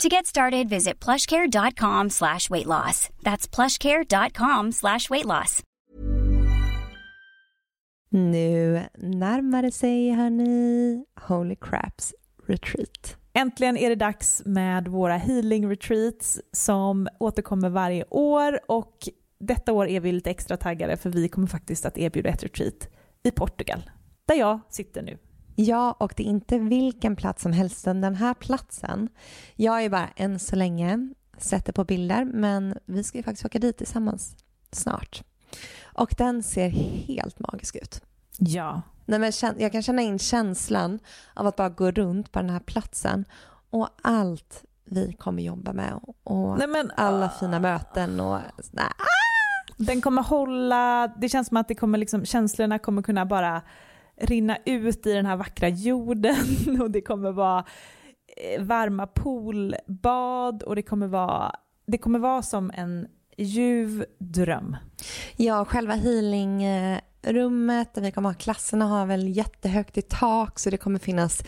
To get started, visit plushcare.com slash weight loss. That's plushcare.com slash weight loss. Nu närmar det sig, hörni, Holy Craps Retreat. Äntligen är det dags med våra healing retreats som återkommer varje år och detta år är vi lite extra taggade för vi kommer faktiskt att erbjuda ett retreat i Portugal, där jag sitter nu. Ja, och det är inte vilken plats som helst, den här platsen. Jag är bara än så länge sätter på bilder, men vi ska ju faktiskt åka dit tillsammans snart. Och den ser helt magisk ut. Ja. Nej, men jag kan känna in känslan av att bara gå runt på den här platsen och allt vi kommer jobba med och Nej, men, alla uh... fina möten och nej, den kommer hålla, det känns som att det kommer liksom, känslorna kommer kunna bara rinna ut i den här vackra jorden och det kommer vara eh, varma poolbad och det kommer vara, det kommer vara som en ljuv dröm. Ja, själva healingrummet där vi kommer ha klasserna har väl jättehögt i tak så det kommer finnas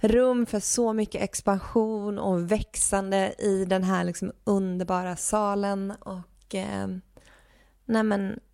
rum för så mycket expansion och växande i den här liksom underbara salen och eh, Nej men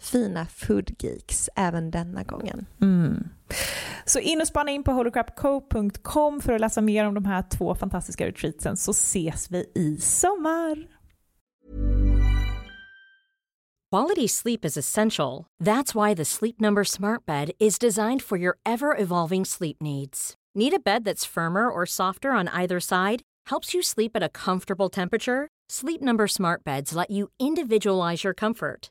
fina foodgeeks även denna gången. Mm. Så in och spana in på holocrapco.com för att läsa mer om de här två fantastiska retreatsen så ses vi i sommar. Quality sleep is essential. That's why the Sleep Number smart bed is designed for your ever-evolving sleep needs. Need a bed that's firmer or softer on either side? Helps you sleep at a comfortable temperature? Sleep Number smart beds let you individualize your comfort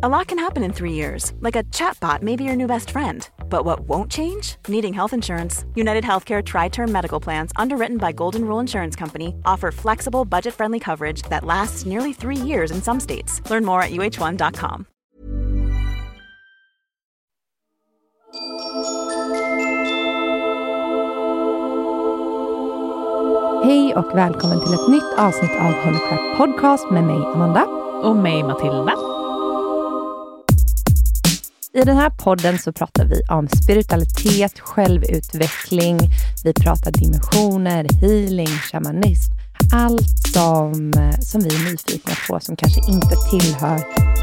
A lot can happen in 3 years, like a chatbot may be your new best friend but what won't change? Needing health insurance. United Healthcare Tri Term Medical Plans, underwritten by Golden Rule Insurance Company, offer flexible, budget friendly coverage that lasts nearly three years in some states. Learn more at uh1.com. Hej och välkommen till ett nytt avsnitt av Holy Crap Podcast med mig Amanda. Och mig Matilda. I den här podden så pratar vi om spiritualitet, självutveckling, vi pratar dimensioner, healing, shamanism. Allt som, eh, som vi är nyfikna på som kanske inte tillhör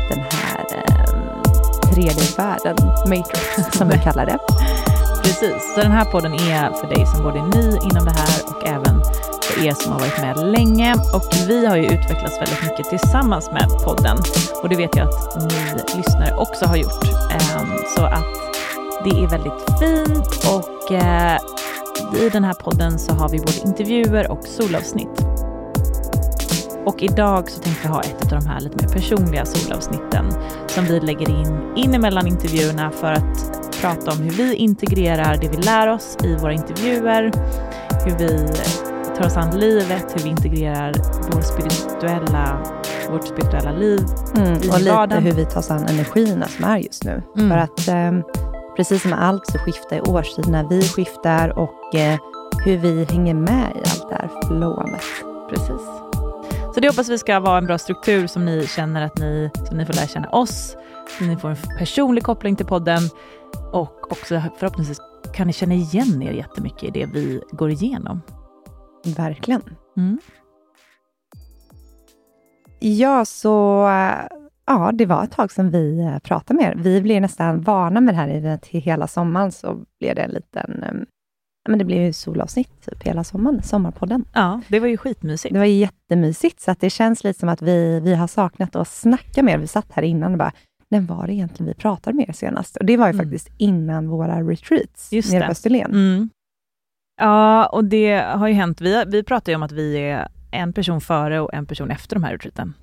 den här eh, tredje världen, matrix som vi kallar det. Precis, så den här podden är för dig som både är ny inom det här och även för er som har varit med länge. Och vi har ju utvecklats väldigt mycket tillsammans med podden och det vet jag att ni lyssnare också har gjort. Ehm, så att det är väldigt fint och eh, i den här podden så har vi både intervjuer och solavsnitt. Och idag så tänkte jag ha ett av de här lite mer personliga solavsnitten som vi lägger in in emellan intervjuerna för att prata om hur vi integrerar det vi lär oss i våra intervjuer, hur vi tar oss an livet, hur vi integrerar vår spirituella, vårt spirituella liv Mm, i och lite vardagen. hur vi tar oss an energierna som är just nu. Mm. För att eh, precis som med allt så skiftar årstiderna, vi skiftar och eh, hur vi hänger med i allt det här flowet. Precis. Så det hoppas vi ska vara en bra struktur som ni känner att ni, så ni får lära känna oss, så ni får en personlig koppling till podden och också förhoppningsvis kan ni känna igen er jättemycket i det vi går igenom. Verkligen. Mm. Ja, så eh, ja, det var ett tag sedan vi eh, pratade med er. Vi blev nästan vana med det här till hela sommaren, så blev det en liten... eh, Men det blev ju solavsnitt typ hela sommaren, Sommarpodden. Ja, det var ju skitmysigt. Det var jättemysigt, så att det känns lite som att vi, vi har saknat att snacka mer. Vi satt här innan och bara, när var det egentligen vi pratade med er senast? Och det var ju Mm. faktiskt innan våra retreats Just nere det. på Österlen. Mm. Ja, och det har ju hänt. Vi, vi pratar ju om att vi är en person före och en person efter de här retreaten.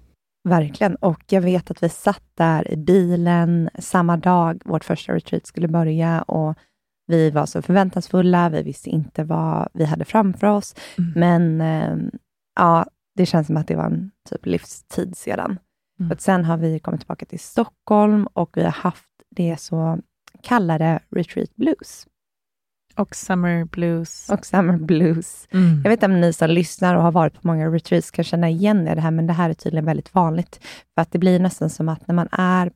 Verkligen. Och jag vet att vi satt där i bilen samma dag vårt första retreat skulle börja och vi var så förväntansfulla. Vi visste inte vad vi hade framför oss. Mm. Men eh, ja, det känns som att det var en typ livstid sedan. Mm. Att sen har vi kommit tillbaka till Stockholm och vi har haft det så kallade retreat blues Och Summer Blues. och summer blues. Mm. Jag vet inte om ni som lyssnar och har varit på många retreats kan känna igen er det här, men det här är tydligen väldigt vanligt. För att det blir nästan som att när man är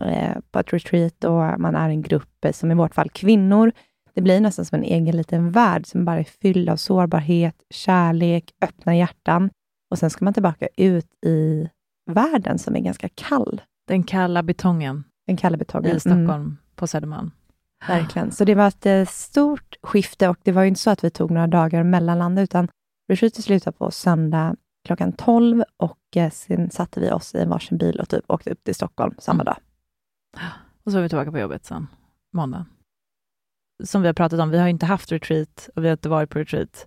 eh, på ett retreat och man är en grupp, eh, som i vårt fall kvinnor, det blir nästan som en egen liten värld som bara är fylld av sårbarhet, kärlek, öppna hjärtan. Och sen ska man tillbaka ut i världen som är ganska kall. Den kalla betongen Den kalla betongen. i Stockholm på Södermalm. Verkligen. Så det var ett eh, stort skifte och det var ju inte så att vi tog några dagar mellanlanda, utan retreatet slutade på söndag klockan 12 och eh, sen satte vi oss i varsin bil och typ åkte upp till Stockholm samma Mm. dag. Och så är vi tillbaka på jobbet sen, måndag. Som vi har pratat om, vi har inte haft retreat och vi har inte varit på retreat,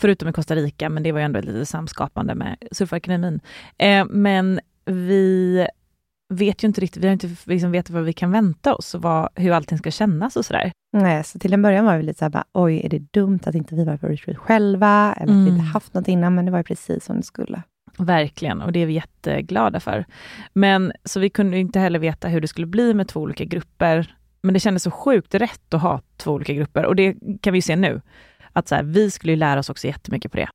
förutom i Costa Rica, men det var ju ändå ett litet samskapande med Surfakademin. Eh, men vi vet ju inte riktigt, vi har inte liksom vetat vad vi kan vänta oss och vad, hur allting ska kännas och sådär. Nej, så till en början var vi lite så här, bara, oj, är det dumt att inte vi var på retreat själva, eller att vi Mm. inte haft något innan, men det var precis som det skulle. Verkligen, och det är vi jätteglada för. Men så vi kunde inte heller veta hur det skulle bli med två olika grupper. Men det kändes så sjukt rätt att ha två olika grupper och det kan vi ju se nu. Att så här, vi skulle lära oss också jättemycket på det.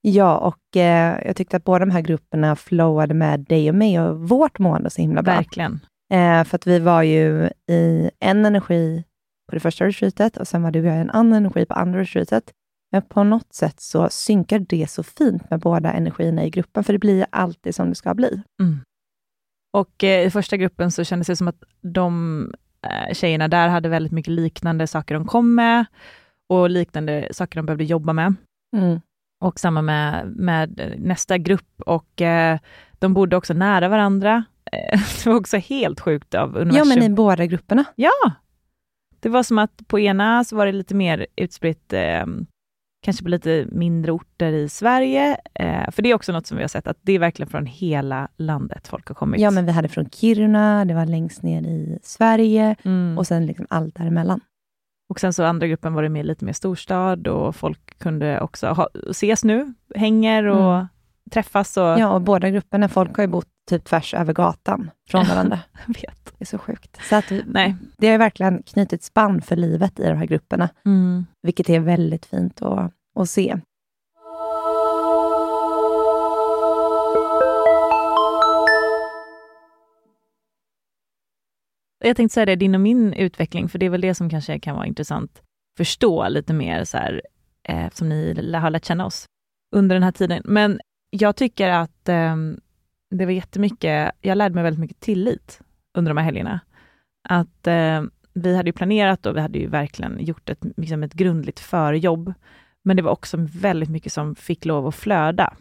Ja, och eh, jag tyckte att båda de här grupperna flowade med dig och mig och vårt mående så himla bra. Verkligen. Eh, för att vi var ju i en energi på det första retreatet och sen var du och jag i en annan energi på andra retreatet. Men på något sätt så synkar det så fint med båda energierna i gruppen, för det blir alltid som det ska bli. Mm. Och eh, i första gruppen så kändes det som att de eh, tjejerna där hade väldigt mycket liknande saker de kom med och liknande saker de behövde jobba med. Och samma med, med nästa grupp och eh, de bodde också nära varandra. Eh, det var också helt sjukt av Ja, universum. men i båda grupperna. Ja! Det var som att på ena så var det lite mer utspritt, eh, kanske på lite mindre orter i Sverige. Eh, för det är också något som vi har sett, att det är verkligen från hela landet folk har kommit. Ja, men vi hade från Kiruna, det var längst ner i Sverige mm. och sen liksom allt däremellan. Och sen så andra gruppen var det med lite mer storstad och folk kunde också ha, ses nu, hänger och Mm. träffas. Och, Ja, och båda grupperna, folk har ju bott typ tvärs över gatan från varandra. Jag vet. Det är så sjukt. Så att Nej. det har verkligen knutit spann för livet i de här grupperna, Mm. vilket är väldigt fint att, att se. Jag tänkte säga det, din och min utveckling, för det är väl det som kanske kan vara intressant förstå lite mer, så här, eh, som ni har lärt känna oss under den här tiden. Men jag tycker att eh, det var jättemycket, jag lärde mig väldigt mycket tillit under de här helgerna. Att eh, vi hade ju planerat och vi hade ju verkligen gjort ett, liksom ett grundligt förjobb, men det var också väldigt mycket som fick lov att flöda.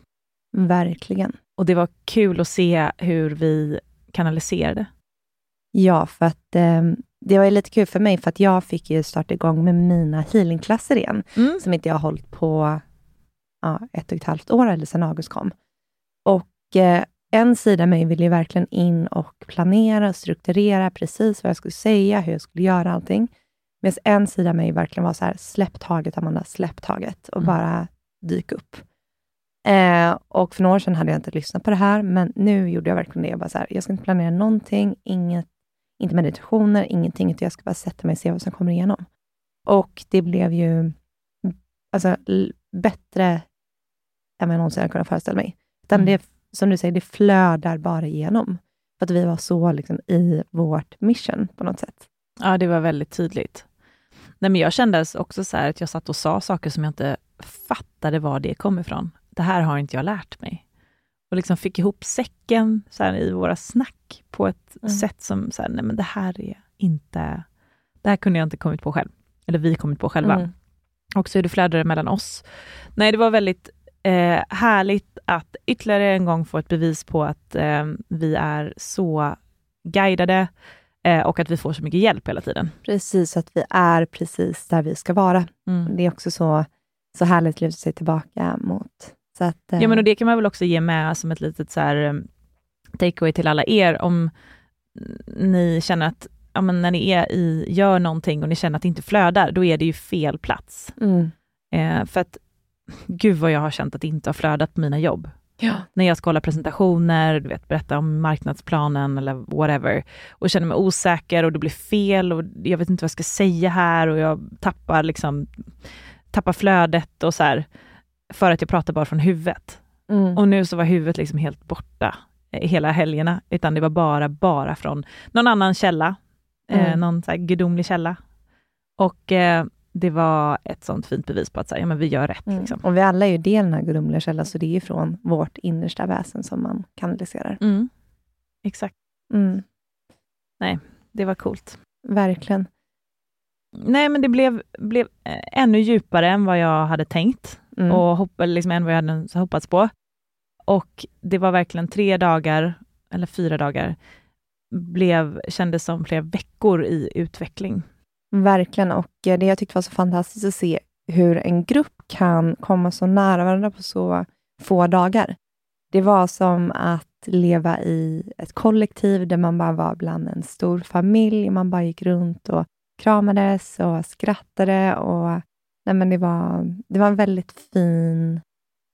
Verkligen. Och det var kul att se hur vi kanaliserade. Ja, för att eh, det var ju lite kul för mig, för att jag fick ju starta igång med mina healingklasser igen, Mm. som inte jag har hållit på ja, ett och ett halvt år, eller sedan August kom. Och eh, en sida av mig ville ju verkligen in och planera och strukturera precis vad jag skulle säga, hur jag skulle göra allting. Medan en sida av mig verkligen var så här, släpp taget Amanda, släpp taget och Mm. bara dyka upp. Eh, och för några år sedan hade jag inte lyssnat på det här, men nu gjorde jag verkligen det. Jag, bara så här, jag ska inte planera någonting, inget, inte meditationer, ingenting, utan jag ska bara sätta mig och se vad som kommer igenom. Och det blev ju alltså, bättre än vad jag någonsin hade kunnat föreställa mig. Utan mm. det, som du säger, det flödar bara igenom. För att vi var så liksom, i vårt mission på något sätt. Ja, det var väldigt tydligt. Nej, men jag kände också så att jag satt och sa saker som jag inte fattade var det kom ifrån. Det här har inte jag lärt mig. Och liksom fick ihop säcken så här, i våra snack på ett mm. sätt som, så här, nej men det här är inte... Det här kunde jag inte kommit på själv. Eller vi kommit på själva. Mm. Och så hur det flödade mellan oss. Nej, det var väldigt eh, härligt att ytterligare en gång få ett bevis på att eh, vi är så guidade eh, och att vi får så mycket hjälp hela tiden. Precis, att vi är precis där vi ska vara. Mm. Det är också så, så härligt att luta sig tillbaka mot. Att, ja, men och det kan man väl också ge med som ett litet så här, eh, takeaway till alla er, om ni känner att ja, men när ni är i, gör någonting och ni känner att det inte flödar, då är det ju fel plats. Mm. Eh, för att, gud vad jag har känt att det inte har flödat på mina jobb. Ja. När jag ska hålla presentationer, du vet, berätta om marknadsplanen eller whatever, och känner mig osäker och det blir fel och jag vet inte vad jag ska säga här och jag tappar liksom tappar flödet och så här, för att jag pratar bara från huvudet. Mm. Och nu så var huvudet liksom helt borta eh, hela helgerna, utan det var bara, bara från någon annan källa, eh, mm. eh, någon så här gudomlig källa. Och eh, det var ett sånt fint bevis på att så ja, men vi gör rätt. Mm. Liksom. Och vi alla är ju del av den här gudomliga källan, så det är från vårt innersta väsen som man kanaliserar. Mm. Exakt. Mm. Nej, det var coolt. Verkligen. Nej, men det blev, blev eh, ännu djupare än vad jag hade tänkt mm. och hopp, liksom än vad jag hade hoppats på. Och det var verkligen tre dagar, eller fyra dagar, blev, kändes som flera veckor i utveckling. Verkligen, och det jag tyckte var så fantastiskt att se hur en grupp kan komma så nära varandra på så få dagar. Det var som att leva i ett kollektiv där man bara var bland en stor familj. Man bara gick runt och kramades och skrattade. Och, nej men det, var, det var en väldigt fin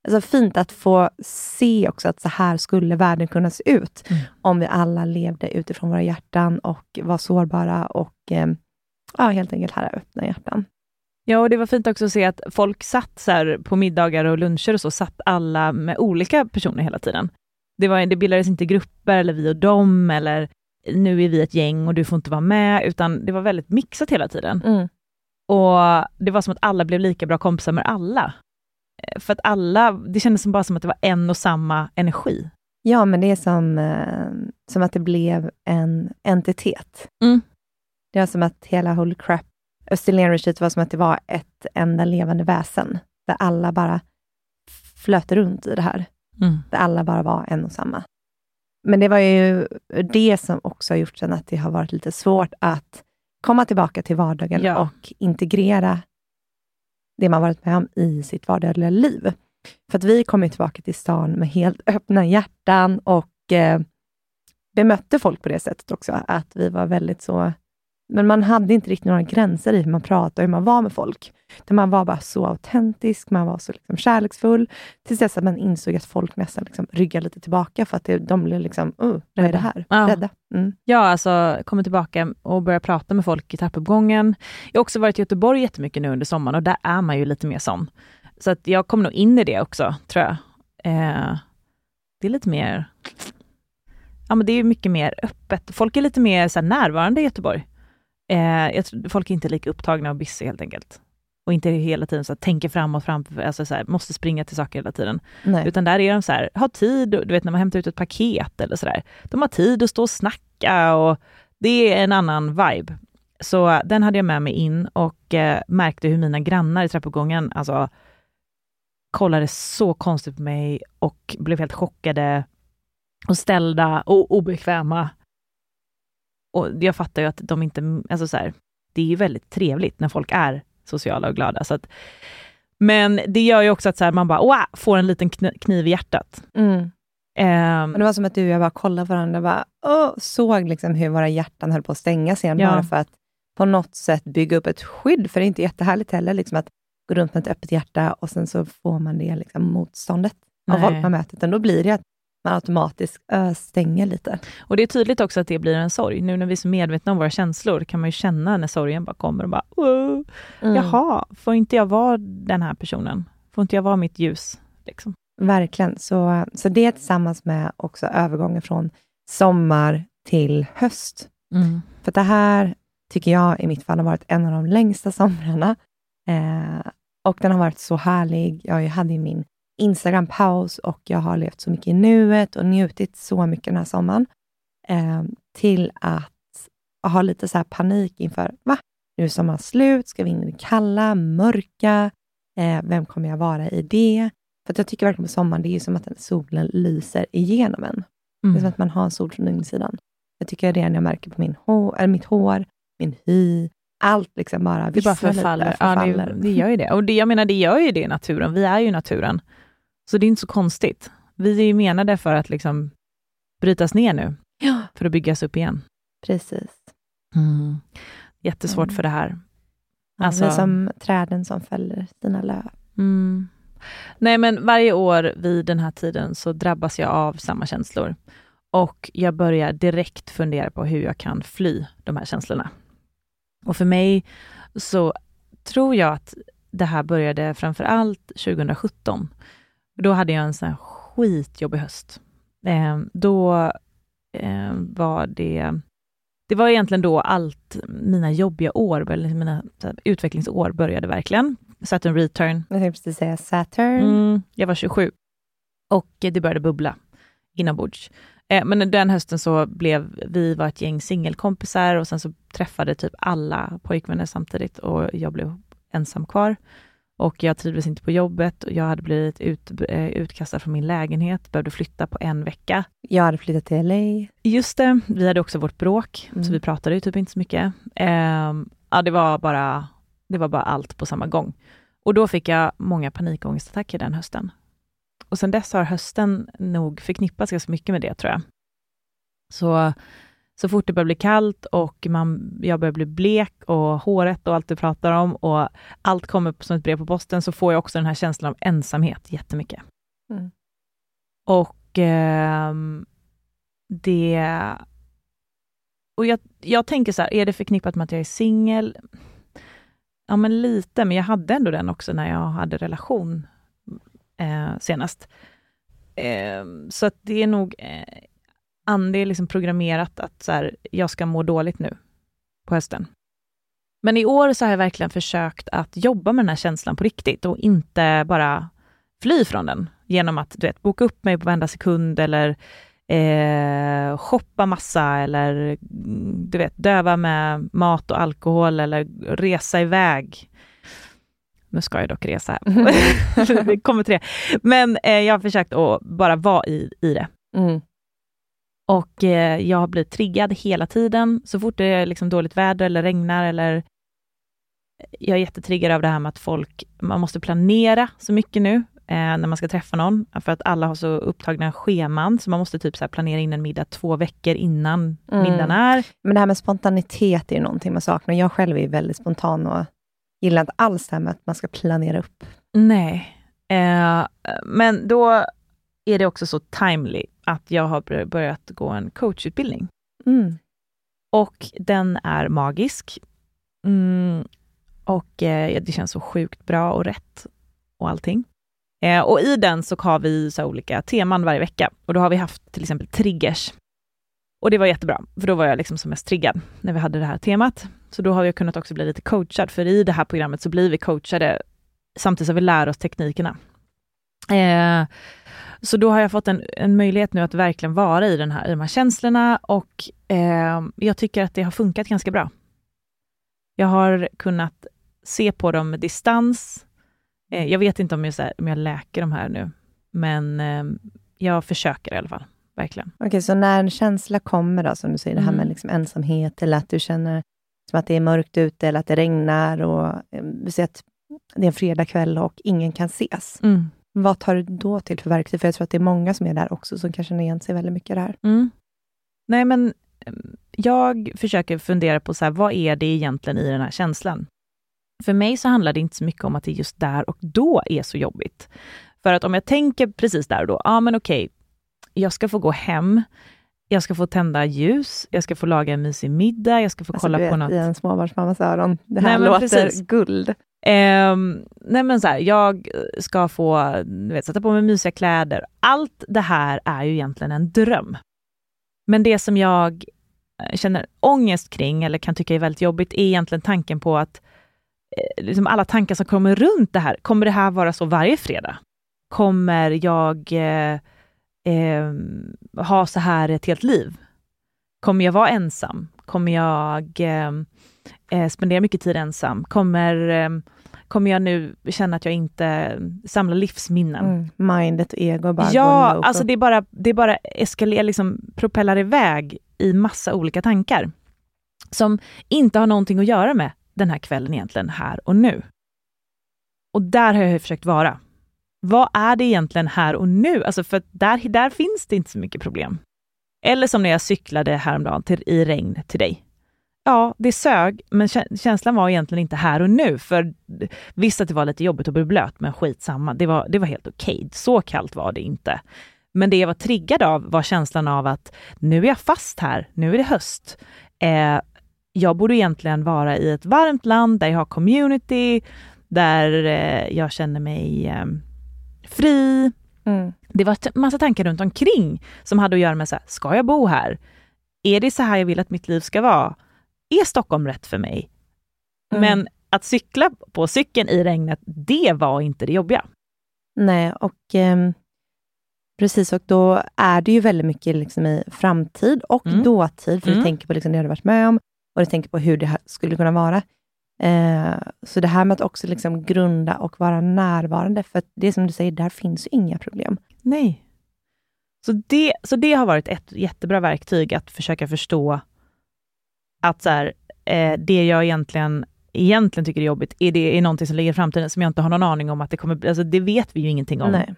Alltså fint att få se också att så här skulle världen kunna se ut, mm. om vi alla levde utifrån våra hjärtan och var sårbara och eh, ja, helt enkelt hade öppna hjärtan. Ja, och det var fint också att se att folk satt så här på middagar och luncher och så, satt alla med olika personer hela tiden. Det, var, det bildades inte grupper, eller vi och dem, eller nu är vi ett gäng och du får inte vara med, utan det var väldigt mixat hela tiden. Mm. Och det var som att alla blev lika bra kompisar med alla. Eh, för att alla, det kändes som bara som att det var en och samma energi. Ja, men det är som, eh, som att det blev en entitet. Mm. Det var som att hela Holy Crap, Österlen Retreat var som att det var ett enda levande väsen, där alla bara flöt runt i det här. Mm. Där alla bara var en och samma. Men det var ju det som också har gjort sen att det har varit lite svårt att komma tillbaka till vardagen ja. och integrera det man varit med om i sitt vardagliga liv. För att vi kom tillbaka till stan med helt öppna hjärtan och eh, bemötte folk på det sättet också, att vi var väldigt så men man hade inte riktigt några gränser i hur man pratade och hur man var med folk. Man var bara så autentisk, man var så liksom kärleksfull, tills dess att man insåg att folk nästan liksom ryggade lite tillbaka, för att det, de blev liksom, uh, vad är det här? Ja. Rädda. Mm. Ja, alltså kommer tillbaka och börjar prata med folk i trappuppgången. Jag har också varit i Göteborg jättemycket nu under sommaren och där är man ju lite mer sån. Så att jag kommer nog in i det också, tror jag. Eh, det är lite mer Ja, men det är mycket mer öppet. Folk är lite mer så närvarande i Göteborg. Eh, jag tror, folk är inte lika upptagna och busy helt enkelt. Och inte hela tiden så att tänker framåt, fram, alltså så här, måste springa till saker hela tiden. Nej. Utan där är de så här, har tid, du vet när man hämtar ut ett paket eller sådär. De har tid att stå och snacka och det är en annan vibe. Så den hade jag med mig in och eh, märkte hur mina grannar i trappuppgången, alltså kollade så konstigt på mig och blev helt chockade och ställda och obekväma och jag fattar ju att de inte, alltså så här, det är ju väldigt trevligt när folk är sociala och glada. Så att, men det gör ju också att så här, man bara Åh! får en liten kniv i hjärtat. Mm. Um, det var som att du och jag bara kollade varandra och bara, åh, såg liksom hur våra hjärtan höll på att stängas igen, ja. bara för att på något sätt bygga upp ett skydd, för det är inte jättehärligt heller liksom att gå runt med ett öppet hjärta och sen så får man det liksom motståndet av Nej. folk man möter, utan då blir det att man automatiskt stänger lite. Och det är tydligt också att det blir en sorg. Nu när vi är så medvetna om våra känslor kan man ju känna när sorgen bara kommer och bara oh, Mm. Jaha, får inte jag vara den här personen? Får inte jag vara mitt ljus? Liksom. Verkligen. Så, så det tillsammans med också övergången från sommar till höst. För det här tycker jag i mitt fall har varit en av de längsta somrarna. Eh, och den har varit så härlig. Jag hade ju min Instagram-paus och jag har levt så mycket i nuet och njutit så mycket den här sommaren. Eh, till att ha lite så panik inför, va? Nu är sommaren slut, ska vi in i det kalla, mörka? Eh, vem kommer jag vara i det? För jag tycker verkligen på sommaren, det är som att solen lyser igenom en. Det är som Mm. att man har en sol från insidan. Jag tycker det är det jag märker på min hår, eller mitt hår, min hy, allt liksom bara Det bara lite, förfaller. förfaller. Ja, det, det gör ju det. Och det, jag menar, det gör ju det i naturen. Vi är ju naturen. Så det är inte så konstigt. Vi är ju menade för att liksom brytas ner nu, Ja, för att byggas upp igen. precis. Jättesvårt Mm. för det här. Alltså, Alltså- vi som träden som fäller sina löv. Mm. Nej, men varje år vid den här tiden så drabbas jag av samma känslor. Och jag börjar direkt fundera på hur jag kan fly de här känslorna. Och för mig så tror jag att det här började framför allt 2017. Då hade jag en sån här skitjobbig höst. Eh, då eh, var det... Det var egentligen då allt, mina jobbiga år, eller mina så här, utvecklingsår började verkligen. Saturn return, Jag tänkte precis säga Saturn. Mm, jag var 27 och det började bubbla inombords. Eh, men den hösten så blev vi var ett gäng singelkompisar och sen så träffade typ alla pojkvänner samtidigt och jag blev ensam kvar. Och jag trivdes inte på jobbet och jag hade blivit ut, eh, utkastad från min lägenhet, behövde flytta på en vecka. Jag hade flyttat till LA. Just det, vi hade också vårt bråk, Mm. så vi pratade ju typ inte så mycket. Ehm, ja, det var, bara, det var bara allt på samma gång. Och då fick jag många panikångestattacker den hösten. Och sen dess har hösten nog förknippats ganska mycket med det, tror jag. Så, så fort det börjar bli kallt och man, jag börjar bli blek och håret och allt du pratar om och allt kommer som ett brev på posten, så får jag också den här känslan av ensamhet jättemycket. Mm. Och ehm, det... Och jag, jag tänker så här, är det förknippat med att jag är singel? Ja, men lite, men jag hade ändå den också när jag hade relation eh, senast. Eh, så att det är nog... An- det är liksom programmerat att så här, jag ska må dåligt nu på hösten. Men i år så har jag verkligen försökt att jobba med den här känslan på riktigt och inte bara fly från den genom att du vet, boka upp mig på varenda sekund eller eh, shoppa massa eller mm, du vet, döva med mat och alkohol eller resa iväg. Nu ska jag dock resa här. det kommer tre. Men eh, jag har försökt att bara vara i, i det. Mm. Och eh, jag har blivit triggad hela tiden. Så fort det är liksom dåligt väder eller regnar eller jag är jättetriggad av det här med att folk, man måste planera så mycket nu eh, när man ska träffa någon, för att alla har så upptagna scheman, så man måste typ så planera in en middag två veckor innan Mm. middagen är. Men det här med spontanitet är ju någonting man saknar. Jag själv är väldigt spontan och gillar inte alls det här med att man ska planera upp. Nej. Eh, men då är det också så timely att jag har bör- börjat gå en coachutbildning. Mm. Och den är magisk. Mm, och eh, det känns så sjukt bra och rätt och allting. Eh, och i den så har vi så olika teman varje vecka. Och då har vi haft till exempel triggers. Och det var jättebra, för då var jag liksom som mest triggad när vi hade det här temat. Så då har jag kunnat också bli lite coachad, för i det här programmet så blir vi coachade samtidigt som vi lär oss teknikerna. Eh, så då har jag fått en, en möjlighet nu att verkligen vara i, den här, i de här känslorna och eh, jag tycker att det har funkat ganska bra. Jag har kunnat se på dem med distans. Eh, jag vet inte om jag, här, om jag läker de här nu, men eh, jag försöker i alla fall. Verkligen. Okej, så när en känsla kommer, då, som du säger, det här med Mm. liksom ensamhet, eller att du känner som att det är mörkt ute, eller att det regnar, och eh, vi säger att det är en fredagkväll och ingen kan ses. Mm. Vad tar du då till för verktyg? För jag tror att det är många som är där också, som kan känna igen sig väldigt mycket i det här. Mm. Nej, men mm, jag försöker fundera på så här, vad är det egentligen i den här känslan? För mig så handlar det inte så mycket om att det just där och då är så jobbigt. För att om jag tänker precis där och då, ja ah, men okej, jag ska få gå hem, jag ska få tända ljus, jag ska få laga en mysig middag, jag ska få alltså, kolla vet, på något... i en småbarnsmammas öron, det här nej, låter precis. guld. Um, nej men så här, jag ska få vet, sätta på mig mysiga kläder. Allt det här är ju egentligen en dröm. Men det som jag eh, känner ångest kring, eller kan tycka är väldigt jobbigt, är egentligen tanken på att eh, liksom alla tankar som kommer runt det här. Kommer det här vara så varje fredag? Kommer jag eh, eh, ha så här ett helt liv? Kommer jag vara ensam? Kommer jag eh, eh spendera mycket tid ensam? Kommer, eh, kommer jag nu känna att jag inte samlar livsminnen? Mm, mindet och ego bara Ja, alltså det är bara, det är bara eskalerar, liksom propellar iväg i massa olika tankar som inte har någonting att göra med den här kvällen egentligen, här och nu. Och där har jag försökt vara vad är det egentligen här och nu? Alltså för där, där finns det inte så mycket problem. Eller som när jag cyklade häromdagen till, i regn till dig. Ja, det sög, men känslan var egentligen inte här och nu. För visst att det var lite jobbigt att bli blöt, men skitsamma. Det var, det var helt okej. Okay. Så kallt var det inte. Men det jag var triggad av var känslan av att nu är jag fast här. Nu är det höst. Eh, jag borde egentligen vara i ett varmt land där jag har community, där eh, jag känner mig eh, fri. Mm. Det var massa tankar runt omkring som hade att göra med, så här, ska jag bo här? Är det så här jag vill att mitt liv ska vara? Är Stockholm rätt för mig? Mm. Men att cykla på cykeln i regnet, det var inte det jobbiga. Nej, och eh, precis, och då är det ju väldigt mycket liksom i framtid och mm. dåtid, för mm. du tänker på liksom det du varit med om och du tänker på hur det skulle kunna vara. Eh, så det här med att också liksom grunda och vara närvarande, för det är som du säger, där finns ju inga problem. Nej. Så det, så det har varit ett jättebra verktyg, att försöka förstå att så här, eh, det jag egentligen, egentligen tycker är jobbigt, är, det, är någonting som ligger i framtiden, som jag inte har någon aning om att det kommer alltså Det vet vi ju ingenting om. Nej.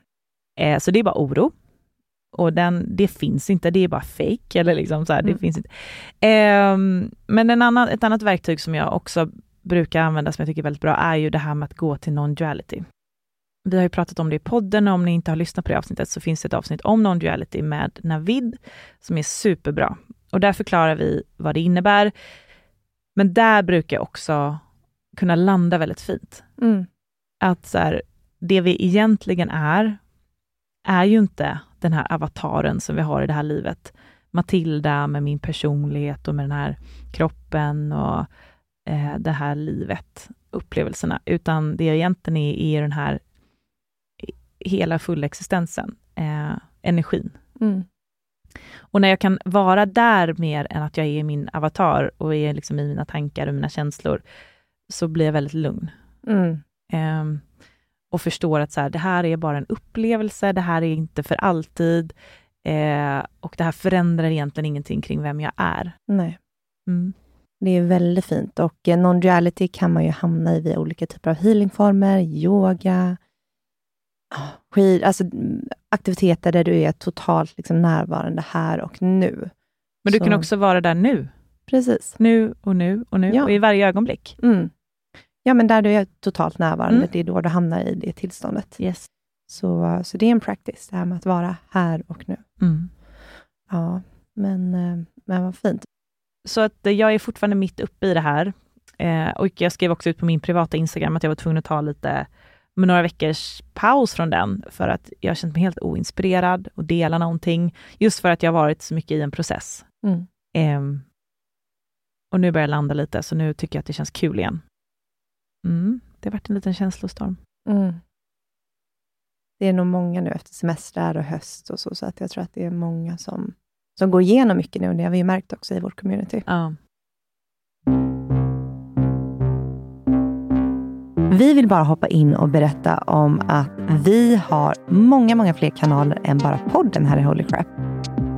Eh, så det är bara oro. Och den, det finns inte, det är bara fake. Eller liksom så här, mm. det finns inte. Eh, men en annan, ett annat verktyg som jag också brukar använda, som jag tycker är väldigt bra, är ju det här med att gå till non-duality. Vi har ju pratat om det i podden och om ni inte har lyssnat på det avsnittet så finns det ett avsnitt om non-duality med Navid som är superbra. Och där förklarar vi vad det innebär. Men där brukar jag också kunna landa väldigt fint. Mm. Att så här, det vi egentligen är, är ju inte den här avataren som vi har i det här livet. Matilda med min personlighet och med den här kroppen och eh, det här livet, upplevelserna, utan det jag egentligen är, är den här hela fulla existensen, eh, energin. Mm. Och när jag kan vara där mer än att jag är min avatar och är liksom i mina tankar och mina känslor, så blir jag väldigt lugn. Mm. Eh, och förstår att så här, det här är bara en upplevelse, det här är inte för alltid. Eh, och det här förändrar egentligen ingenting kring vem jag är. Nej. Mm. Det är väldigt fint och non-duality kan man ju hamna i via olika typer av healingformer, yoga, skid, alltså aktiviteter där du är totalt liksom närvarande här och nu. Men du Så. kan också vara där nu? Precis. Nu och nu och nu ja. och i varje ögonblick? Mm. Ja, men där du är totalt närvarande, mm. det är då du hamnar i det tillståndet. Yes. Så, så det är en practice, det här med att vara här och nu. Mm. Ja, men, eh, men vad fint. Så att jag är fortfarande mitt uppe i det här. Eh, och jag skrev också ut på min privata Instagram att jag var tvungen att ta lite med några veckors paus från den, för att jag känt mig helt oinspirerad och dela någonting, just för att jag varit så mycket i en process. Mm. Eh, och nu börjar jag landa lite, så nu tycker jag att det känns kul igen. Mm, det har varit en liten känslostorm. Mm. Det är nog många nu efter semestrar och höst och så, så att jag tror att det är många som som går igenom mycket nu, och det har vi märkt också i vårt community. Ja. Vi vill bara hoppa in och berätta om att vi har många, många fler kanaler än bara podden här i Holy Crap.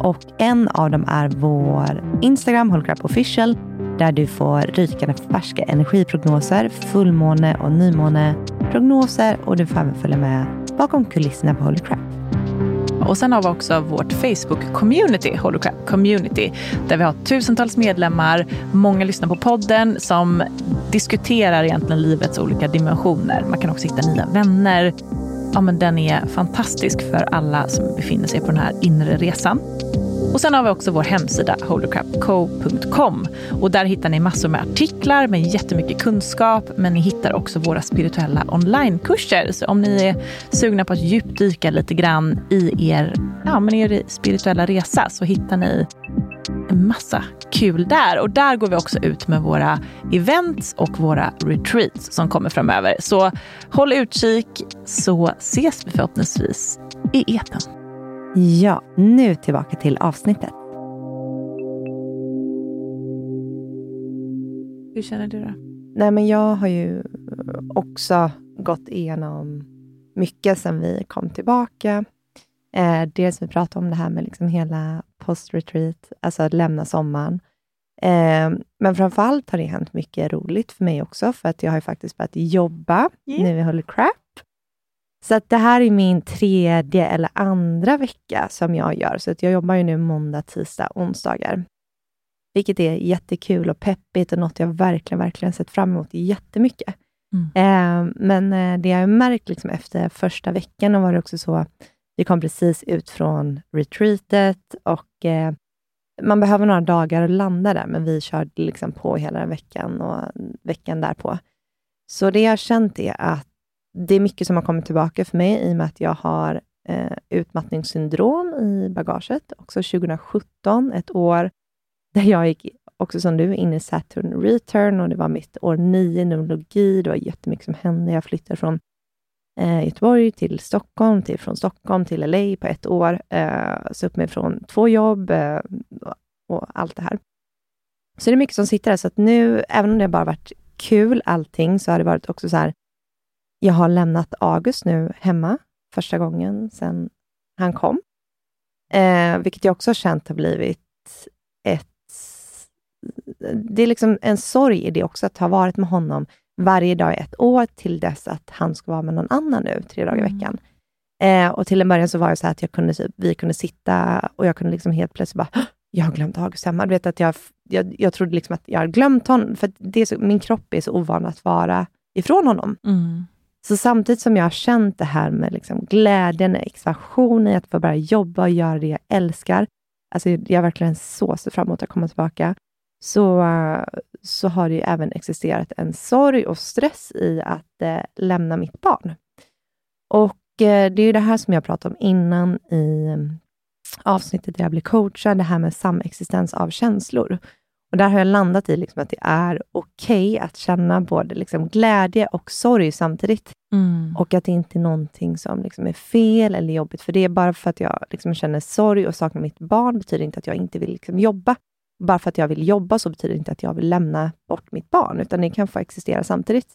Och en av dem är vår Instagram, Holy Crap Official, där du får rykande färska energiprognoser, fullmåne och nymåneprognoser och du får även följa med bakom kulisserna på Holy Crap. Och sen har vi också vårt Facebook-community, Holocrap Community, där vi har tusentals medlemmar, många lyssnar på podden som diskuterar egentligen livets olika dimensioner. Man kan också hitta nya vänner. Ja, men den är fantastisk för alla som befinner sig på den här inre resan. Och sen har vi också vår hemsida holocrapco.com och där hittar ni massor med artiklar med jättemycket kunskap, men ni hittar också våra spirituella onlinekurser. Så om ni är sugna på att djupdyka lite grann i er, ja, men er spirituella resa så hittar ni en massa kul där. Och där går vi också ut med våra events och våra retreats som kommer framöver. Så håll utkik så ses vi förhoppningsvis i eten. Ja, nu tillbaka till avsnittet. Hur känner du då? Nej, men jag har ju också gått igenom mycket sen vi kom tillbaka. Eh, dels vi pratade om det här med liksom hela post-retreat, alltså att lämna sommaren. Eh, men framför allt har det hänt mycket roligt för mig också, för att jag har faktiskt börjat jobba yeah. nu i Holy Crap. Så att det här är min tredje eller andra vecka som jag gör. Så att jag jobbar ju nu måndag, tisdag, onsdagar. Vilket är jättekul och peppigt och något jag verkligen, verkligen sett fram emot jättemycket. Mm. Eh, men det jag märkt liksom efter första veckan var det också så, vi kom precis ut från retreatet och eh, man behöver några dagar att landa där, men vi körde liksom på hela den veckan och veckan därpå. Så det jag har känt är att det är mycket som har kommit tillbaka för mig i och med att jag har eh, utmattningssyndrom i bagaget. Också 2017, ett år där jag gick, också som du, in i Saturn return och det var mitt år nio i numerologi. Det var jättemycket som hände. Jag flyttade från eh, Göteborg till Stockholm, till, från Stockholm till LA på ett år. Eh, så upp mig från två jobb eh, och allt det här. Så det är mycket som sitter där. Så att nu, även om det bara varit kul allting, så har det varit också så här, jag har lämnat August nu hemma, första gången sedan han kom. Eh, vilket jag också har känt har blivit ett... Det är liksom en sorg i det också, att ha varit med honom varje dag i ett år, till dess att han ska vara med någon annan nu, tre dagar i mm. veckan. Eh, och till en början så var det så att jag kunde, typ, vi kunde sitta och jag kunde liksom helt plötsligt bara, jag har glömt hemma. Du vet att jag, jag, jag trodde liksom att jag hade glömt honom, för det så, min kropp är så ovan att vara ifrån honom. Mm. Så samtidigt som jag har känt det här med liksom glädjen, expansionen i att få börja jobba och göra det jag älskar, alltså jag verkligen så ser fram emot att komma tillbaka, så, så har det ju även existerat en sorg och stress i att eh, lämna mitt barn. Och eh, det är ju det här som jag pratade om innan i mm, avsnittet där jag blir coachad, det här med samexistens av känslor. Och där har jag landat i liksom att det är okej okay att känna både liksom glädje och sorg samtidigt. Mm. Och att det inte är någonting som liksom är fel eller jobbigt. För det är bara för att jag liksom känner sorg och saknar mitt barn, betyder inte att jag inte vill liksom jobba. Bara för att jag vill jobba så betyder det inte att jag vill lämna bort mitt barn, utan det kan få existera samtidigt.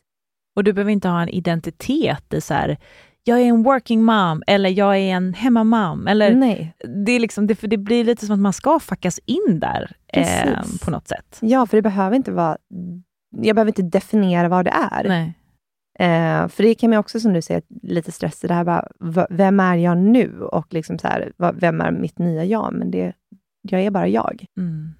Och du behöver inte ha en identitet i så här, jag är en working mom eller jag är en hemmamam. Eller, Nej. Det, är liksom, det, för det blir lite som att man ska fuckas in där eh, på något sätt. Ja, för det behöver inte vara... Jag behöver inte definiera vad det är. Nej. Eh, för det kan man också, som du säger, lite. Det här bara, vem är jag nu? Och liksom så här, vem är mitt nya jag? Men det, jag är bara jag. Mm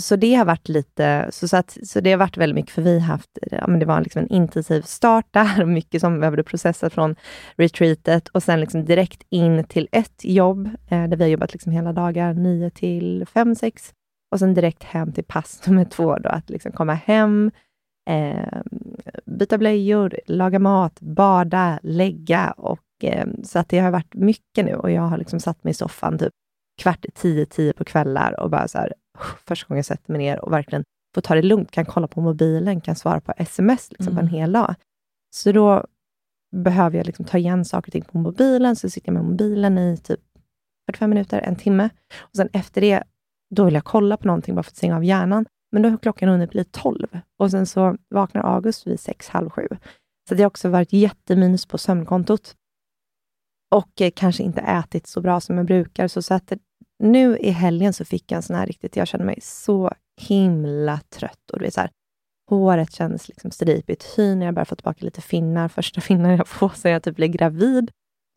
så det har varit lite, så, så, att, så det har varit väldigt mycket, för vi har haft, ja, men det var liksom en intensiv start där, och mycket som vi behövde processa från retreatet och sen liksom direkt in till ett jobb, eh, där vi har jobbat liksom hela dagar, 9 till 5, 6, och sen direkt hem till pass nummer två, då, att liksom komma hem, eh, byta blöjor, laga mat, bada, lägga, och, eh, så att det har varit mycket nu och jag har liksom satt mig i soffan typ kvart i tio, tio på kvällar och bara så här, första gången jag sätter mig ner och verkligen får ta det lugnt, kan kolla på mobilen, kan svara på sms liksom, mm. på en mm. hel dag. Så då behöver jag liksom ta igen saker och ting på mobilen, så sitter jag med mobilen i typ 45 minuter, en timme. Och sen efter det, då vill jag kolla på någonting bara för att stänga av hjärnan. Men då har klockan hunnit bli 12 och sen så vaknar August vid sex, halv sju. Så det har också varit jätteminus på sömnkontot. Och eh, kanske inte ätit så bra som jag brukar. Så, så att nu i helgen så fick jag en sån här riktigt, jag kände mig så himla trött. Och det är så här, håret kändes liksom stripigt, hyn, jag börjar få tillbaka lite finnar. Första finnar jag får så jag typ blir gravid.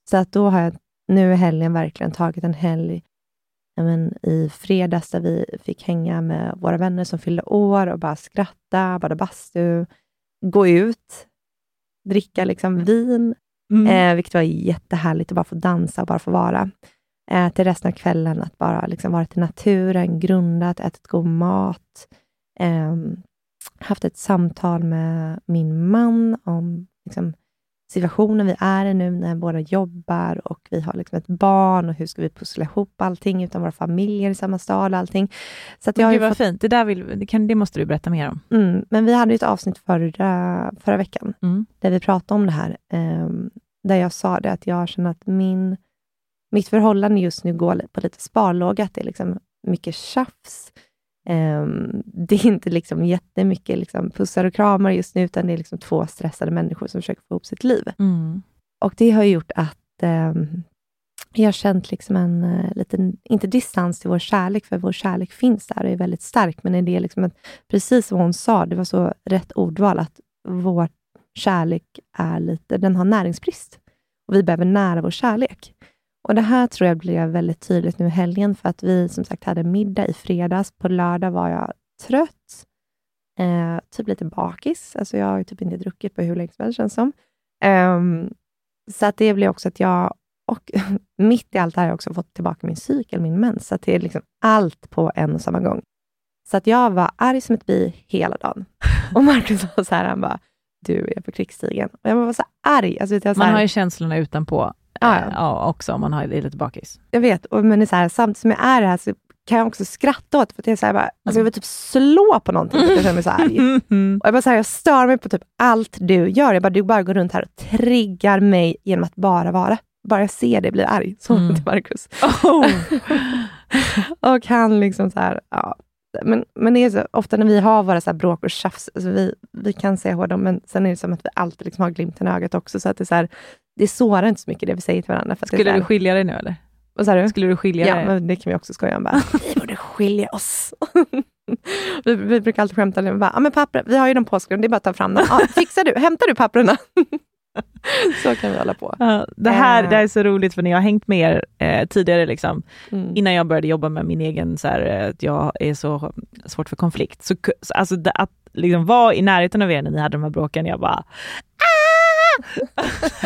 Så att då har jag nu i helgen verkligen tagit en helg men, i fredags där vi fick hänga med våra vänner som fyllde år och bara skratta, bada bastu, gå ut, dricka liksom vin, mm. eh, vilket var jättehärligt att bara få dansa och bara få vara. Eh, till resten av kvällen att bara liksom vara i naturen, grundat, ätit god mat, eh, haft ett samtal med min man om liksom, situationen vi är i nu när båda jobbar och vi har liksom ett barn och hur ska vi pussla ihop allting utan våra familjer i samma stad och allting. Så att jag Gud vad fått... fint, det, där vill, det, kan, det måste du berätta mer om. Mm, men vi hade ett avsnitt förra, förra veckan mm. där vi pratade om det här, eh, där jag sa det att jag känner att min, mitt förhållande just nu går på lite sparlåga, att det är liksom mycket tjafs, Um, det är inte liksom jättemycket liksom pussar och kramar just nu, utan det är liksom två stressade människor som försöker få ihop sitt liv. Mm. Och det har gjort att um, jag har känt liksom en uh, liten, inte distans till vår kärlek, för vår kärlek finns där och är väldigt stark, men det är liksom att, precis som hon sa, det var så rätt ordval, att vår kärlek är lite, den har näringsbrist. Och vi behöver nära vår kärlek. Och Det här tror jag blev väldigt tydligt nu i helgen, för att vi som sagt hade middag i fredags. På lördag var jag trött, eh, typ lite bakis. Alltså jag har typ inte druckit på hur länge som helst, känns som. Um, så att det blev också att jag, och mitt i allt det här har jag också fått tillbaka min cykel, min mens. Så att det är liksom allt på en och samma gång. Så att jag var arg som ett bi hela dagen. Och Marcus var så här, han bara, du är på krigsstigen. Och jag var så arg. Alltså, jag så här, Man har ju känslorna utanpå Ja, ja. ja, också om man har lite bakis. Jag vet, och, men det är så här, samtidigt som jag är här så kan jag också skratta åt för att jag, så här, bara, alltså jag vill typ slå på någonting för att jag känner mig så arg. Och jag, bara, så här, jag stör mig på typ allt du gör. Jag bara, du bara går runt här och triggar mig genom att bara vara. Bara jag ser det blir arg. Så mm. till Marcus. Oh. och han liksom så här, ja. Men, men det är så, ofta när vi har våra så bråk och tjafs, alltså vi, vi kan säga hårda, men sen är det som att vi alltid liksom har glimten i ögat också. Så att det är så här, det sårar inte så mycket det vi säger till varandra. För Skulle du skilja dig nu eller? Vad sa du? Skulle du skilja ja, dig? Ja, men det kan vi också skoja om. Bara, vi borde skilja oss. vi, vi brukar alltid skämta om ja, men papper, vi har ju dem påskrivna, det är bara att ta fram dem. Ja, fixar du? Hämtar du papperna? så kan vi hålla på. Ja, det, här, det här är så roligt, för när jag har hängt med er eh, tidigare, liksom, mm. innan jag började jobba med min egen, så här, eh, att jag är så svårt för konflikt, så, alltså, att liksom vara i närheten av er när ni hade de här bråken, jag bara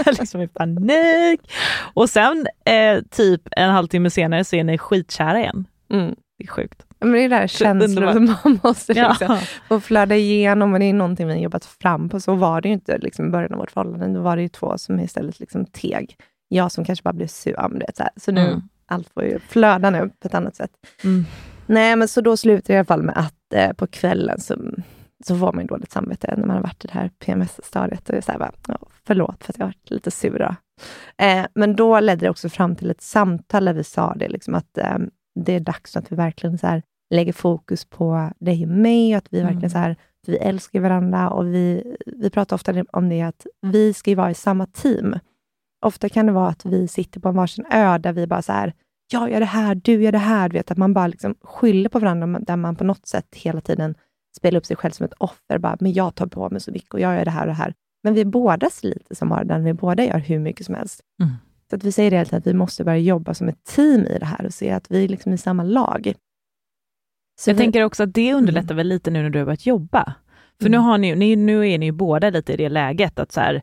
liksom i panik. Och sen eh, typ en halvtimme senare så är ni skitkära igen. Mm. Det är sjukt. Men det är där känslor man måste liksom ja. få flöda igenom och det är någonting vi har jobbat fram på. Så var det ju inte liksom, i början av vårt förhållande. Då var det ju två som istället liksom teg. Jag som kanske bara blev sur. Ja, så, här. så nu, mm. allt får ju flöda nu på ett annat sätt. Mm. Nej, men så då slutade det i alla fall med att eh, på kvällen så så får man ju dåligt samvete när man har varit i det här PMS-stadiet. Och så här bara, ja, förlåt för att jag varit lite sur. Eh, men då ledde det också fram till ett samtal där vi sa det, liksom att eh, det är dags att vi verkligen så här, lägger fokus på dig och mig, att vi mm. verkligen så här, vi älskar varandra och vi, vi pratar ofta om det att vi ska vara i samma team. Ofta kan det vara att vi sitter på en varsin ö där vi bara så här, jag gör det här, du gör det här. Du vet, att man bara liksom skyller på varandra, där man på något sätt hela tiden spela upp sig själv som ett offer. Bara, men jag tar på mig så mycket och jag gör det här och det här. Men vi båda sliter som bara den. Vi båda gör hur mycket som helst. Mm. Så att vi säger det att vi måste börja jobba som ett team i det här och se att vi är liksom i samma lag. Så jag vi... tänker också att det underlättar mm. väl lite nu när du har börjat jobba. För mm. nu, har ni, ni, nu är ni ju båda lite i det läget att så här,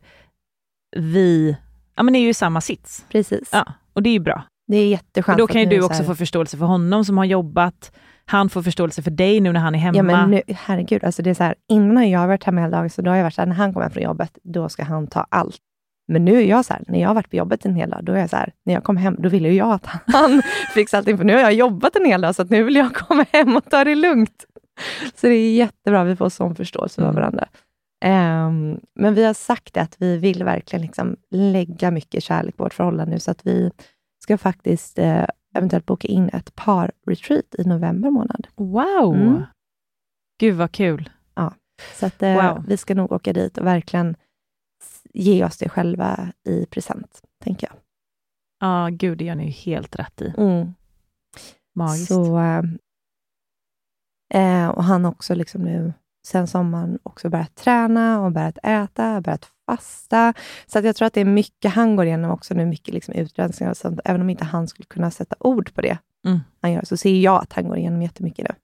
vi, ja men ni är ju i samma sits. Precis. Ja, och det är ju bra. Det är jätteskönt. då kan ju du också här... få förståelse för honom som har jobbat han får förståelse för dig nu när han är hemma. Ja, men nu, herregud, alltså det är så här, innan har jag varit hemma hela dagen, så då har jag varit så här, när han kommer från jobbet, då ska han ta allt. Men nu är jag så här, när jag har varit på jobbet en hel dag, då är jag så här, när jag kommer hem, då vill ju jag att han fixar allting, för nu har jag jobbat en hel dag, så att nu vill jag komma hem och ta det lugnt. Så det är jättebra, vi får sån förståelse för mm. varandra. Um, men vi har sagt att vi vill verkligen liksom lägga mycket kärlek på vårt förhållande nu, så att vi ska faktiskt uh, eventuellt boka in ett par-retreat i november månad. Wow! Mm. Gud vad kul! Ja, så att, eh, wow. vi ska nog åka dit och verkligen ge oss det själva i present, tänker jag. Ja, gud, det gör ni ju helt rätt i. Mm. Magiskt. Så, eh, eh, och han också liksom nu sen sommaren också börjat träna och börjat äta, börjat fasta. Så att jag tror att det är mycket han går igenom också nu, mycket liksom utrensningar och sånt. Även om inte han skulle kunna sätta ord på det Mm. han gör, så ser jag att han går igenom jättemycket nu.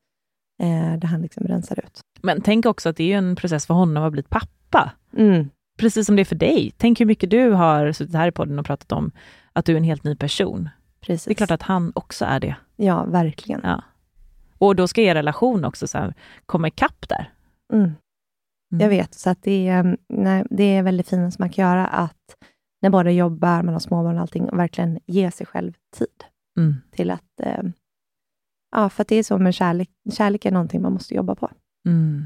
Eh, där han liksom rensar ut. Men tänk också att det är en process för honom att bli pappa. Mm. Precis som det är för dig. Tänk hur mycket du har suttit här i podden och pratat om att du är en helt ny person. Precis. Det är klart att han också är det. Ja, verkligen. Ja. Och då ska er relation också så här, komma ikapp där. Mm. Mm. Jag vet, så att det, är, nej, det är väldigt fint som man kan göra, att när båda jobbar, man har småbarn och allting, och verkligen ge sig själv tid Mm. till att... Eh, ja, för att det är så med kärlek. Kärlek är någonting man måste jobba på. Mm.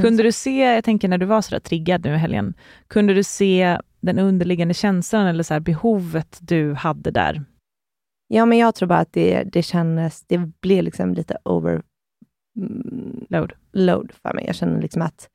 Kunde du se, jag tänker när du var sådär triggad nu i helgen, kunde du se den underliggande känslan eller så behovet du hade där? Ja, men jag tror bara att det, det kändes... Det blev liksom lite over... mm, Load. load för mig. Jag känner liksom att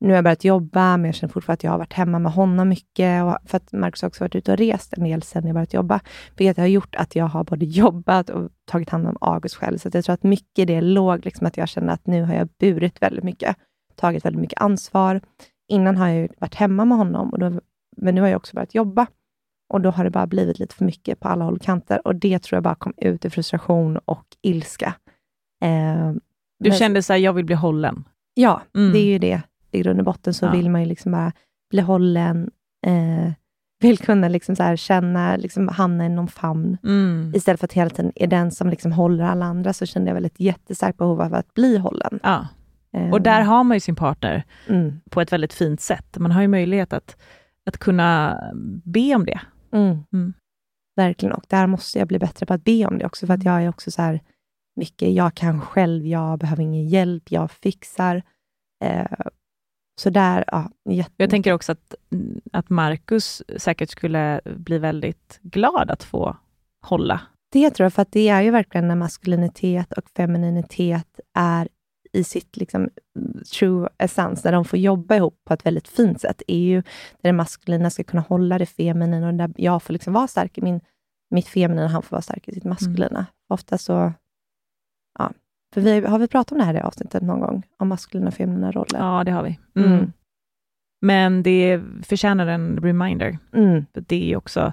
nu har jag börjat jobba, men jag känner fortfarande att jag har varit hemma med honom mycket. Och för att Marcus har också varit ute och rest en del sen jag börjat jobba, vilket har gjort att jag har både jobbat och tagit hand om August själv. Så jag tror att mycket i det låg, liksom att jag kände att nu har jag burit väldigt mycket, tagit väldigt mycket ansvar. Innan har jag varit hemma med honom, och då, men nu har jag också börjat jobba. Och då har det bara blivit lite för mycket på alla håll och kanter. Och det tror jag bara kom ut i frustration och ilska. Eh, Du men- kände så här, jag vill bli hållen. Ja, Mm. det är ju det. I grund och botten så Ja. vill man ju liksom bara bli hållen, eh, vill kunna liksom så känna, liksom hamna i någon famn. Mm. Istället för att hela tiden är den som liksom håller alla andra, så kände jag väl ett jättestarkt behov av att bli hållen. Ja. Eh, Och där har man ju sin partner mm, på ett väldigt fint sätt. Man har ju möjlighet att, att kunna be om det. mm, Mm. Verkligen, och där måste jag bli bättre på att be om det också, för att jag är också så här mycket, jag kan själv, jag behöver ingen hjälp, jag fixar. Eh, så där, ja, jätte... Jag tänker också att, att Marcus säkert skulle bli väldigt glad att få hålla. Det tror jag, för det är ju verkligen när maskulinitet och femininitet är i sitt liksom, true essence, när de får jobba ihop på ett väldigt fint sätt, är ju där det maskulina ska kunna hålla det feminina och där jag får liksom vara stark i min, mitt feminina och han får vara stark i sitt maskulina. Ofta så... För vi, har vi pratat om det här i avsnittet någon gång? Om maskulina och feminina roller? Ja, det har vi. Mm. Mm. Men det förtjänar en reminder. Mm. Det är också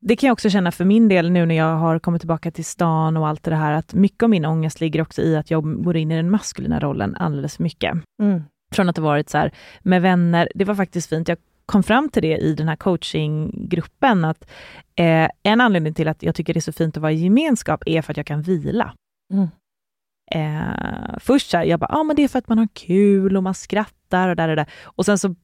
det kan jag också känna för min del nu när jag har kommit tillbaka till stan och allt det här, att mycket av min ångest ligger också i att jag går in i den maskulina rollen alldeles för mycket. Mm. Från att ha varit så här med vänner, det var faktiskt fint, jag kom fram till det i den här coachinggruppen, att eh, en anledning till att jag tycker det är så fint att vara i gemenskap är för att jag kan vila. Mm. Eh, först så här, jag bara, ah, men det är för att man har kul och man skrattar och där och där. Och sen så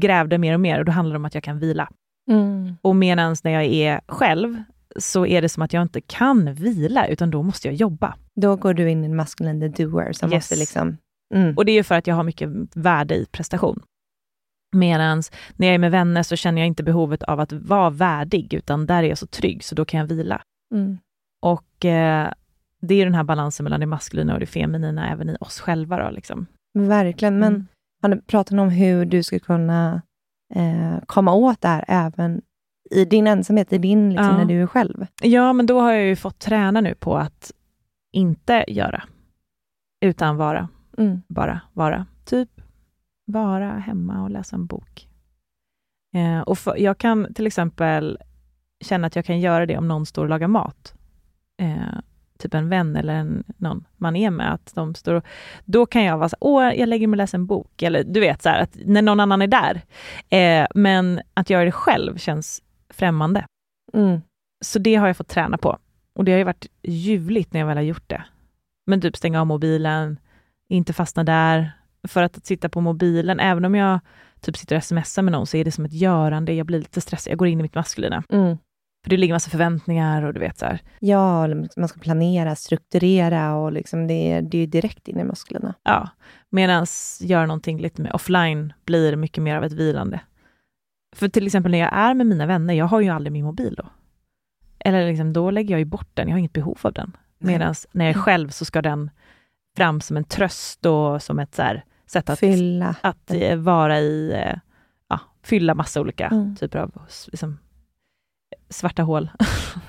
grävde jag mer och mer och då handlar det om att jag kan vila. Mm. Och medan när jag är själv så är det som att jag inte kan vila, utan då måste jag jobba. Då går du in i en maskulin the doer, som Yes. måste liksom... Mm. Och det är ju för att jag har mycket värde i prestation. Medan när jag är med vänner så känner jag inte behovet av att vara värdig, utan där är jag så trygg, så då kan jag vila. Mm. Och eh, det är den här balansen mellan det maskulina och det feminina även i oss själva. Då, liksom. Verkligen, men Mm. har du pratat om hur du ska kunna eh, komma åt det här även i din ensamhet, i din, liksom, Ja. när du är själv? Ja, men då har jag ju fått träna nu på att inte göra, utan vara. Mm. bara vara. Typ vara hemma och läsa en bok. Eh, och för, jag kan till exempel känna att jag kan göra det om någon står och lagar mat. Eh, typ en vän eller en, någon man är med, att de står och, Då kan jag vara så åh, jag lägger mig och läser en bok. Eller du vet, så här, att när någon annan är där. Eh, men att göra det själv känns främmande. Mm. Så det har jag fått träna på. Och det har ju varit ljuvligt när jag väl har gjort det. Men typ stänga av mobilen, inte fastna där. För att, att sitta på mobilen, även om jag typ sitter och smsar med någon, så är det som ett görande. Jag blir lite stressad. Jag går in i mitt maskulina. Mm. För det ligger massa förväntningar och du vet så här. Ja, man ska planera, strukturera och liksom det, är- det är ju direkt in i musklerna. Ja. Medan göra någonting lite mer offline blir mycket mer av ett vilande. För till exempel när jag är med mina vänner, jag har ju aldrig min mobil då. Eller liksom, då lägger jag ju bort den, jag har inget behov av den. Medan när jag är själv så ska den fram som en tröst och som ett så här, sätt att, Fylla. att eh, vara i, eh, ja, fylla massa olika Mm. typer av liksom, svarta hål.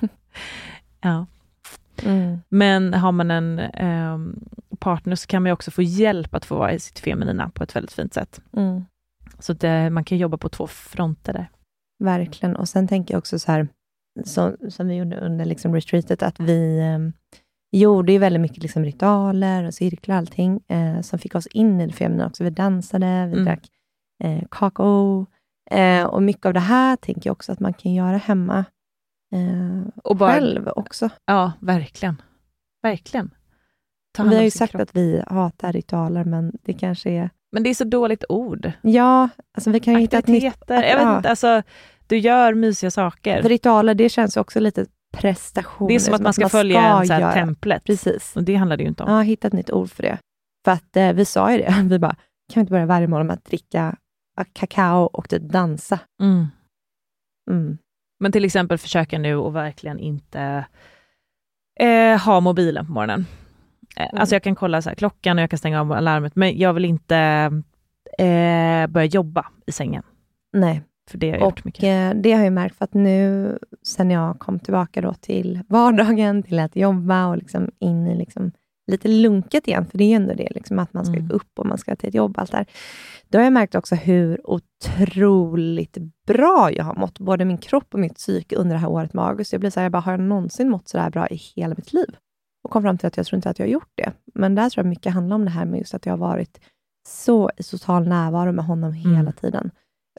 ja. Mm. Men har man en ehm, partner så kan man också få hjälp att få vara i sitt feminina på ett väldigt fint sätt. Mm. Så det, man kan jobba på två fronter där. Verkligen. Och sen tänker jag också så här, som, som vi gjorde under liksom retreatet, att vi eh, gjorde ju väldigt mycket liksom ritualer och cirklar och allting, eh, som fick oss in i det feminina också. Vi dansade, vi Mm. drack eh, kakao, eh, och mycket av det här tänker jag också att man kan göra hemma eh, Och bara, själv också. Ja, verkligen. Verkligen. Vi har ju sagt kropp. att vi hatar ritualer, men det kanske är... Men det är så dåligt ord. Ja, alltså vi kan ju hitta ett nytt... Jag vet ja. inte, alltså, du gör mysiga saker. För ritualer, det känns ju också lite prestation. Det är som att man ska följa en så här templet. Precis. Och det handlar det ju inte om. Ja, hitta ett nytt ord för det. För att eh, vi sa ju det, vi bara, kan vi inte börja varje morgon med att dricka kakao och typ dansa? Mm. Mm. Men till exempel försöka nu att verkligen inte eh, ha mobilen på morgonen. Eh, Mm. Alltså jag kan kolla så här, klockan och jag kan stänga av alarmet, men jag vill inte eh, börja jobba i sängen. Nej, För det har jag gjort och mycket. eh, det har jag märkt för att nu, sen jag kom tillbaka då till vardagen, till att jobba och liksom in i liksom lite lunket igen, för det är ju ändå det, liksom, att man ska Mm. gå upp och man ska till ett jobb, allt det här. Då har jag märkt också hur otroligt bra jag har mått, både min kropp och mitt psyke under det här året med August. Jag blir så här, jag bara, har jag någonsin mått så här bra i hela mitt liv? Och kom fram till att jag tror inte att jag har gjort det. Men där tror jag mycket handlar om det här med just att jag har varit så i total närvaro med honom hela Mm. tiden.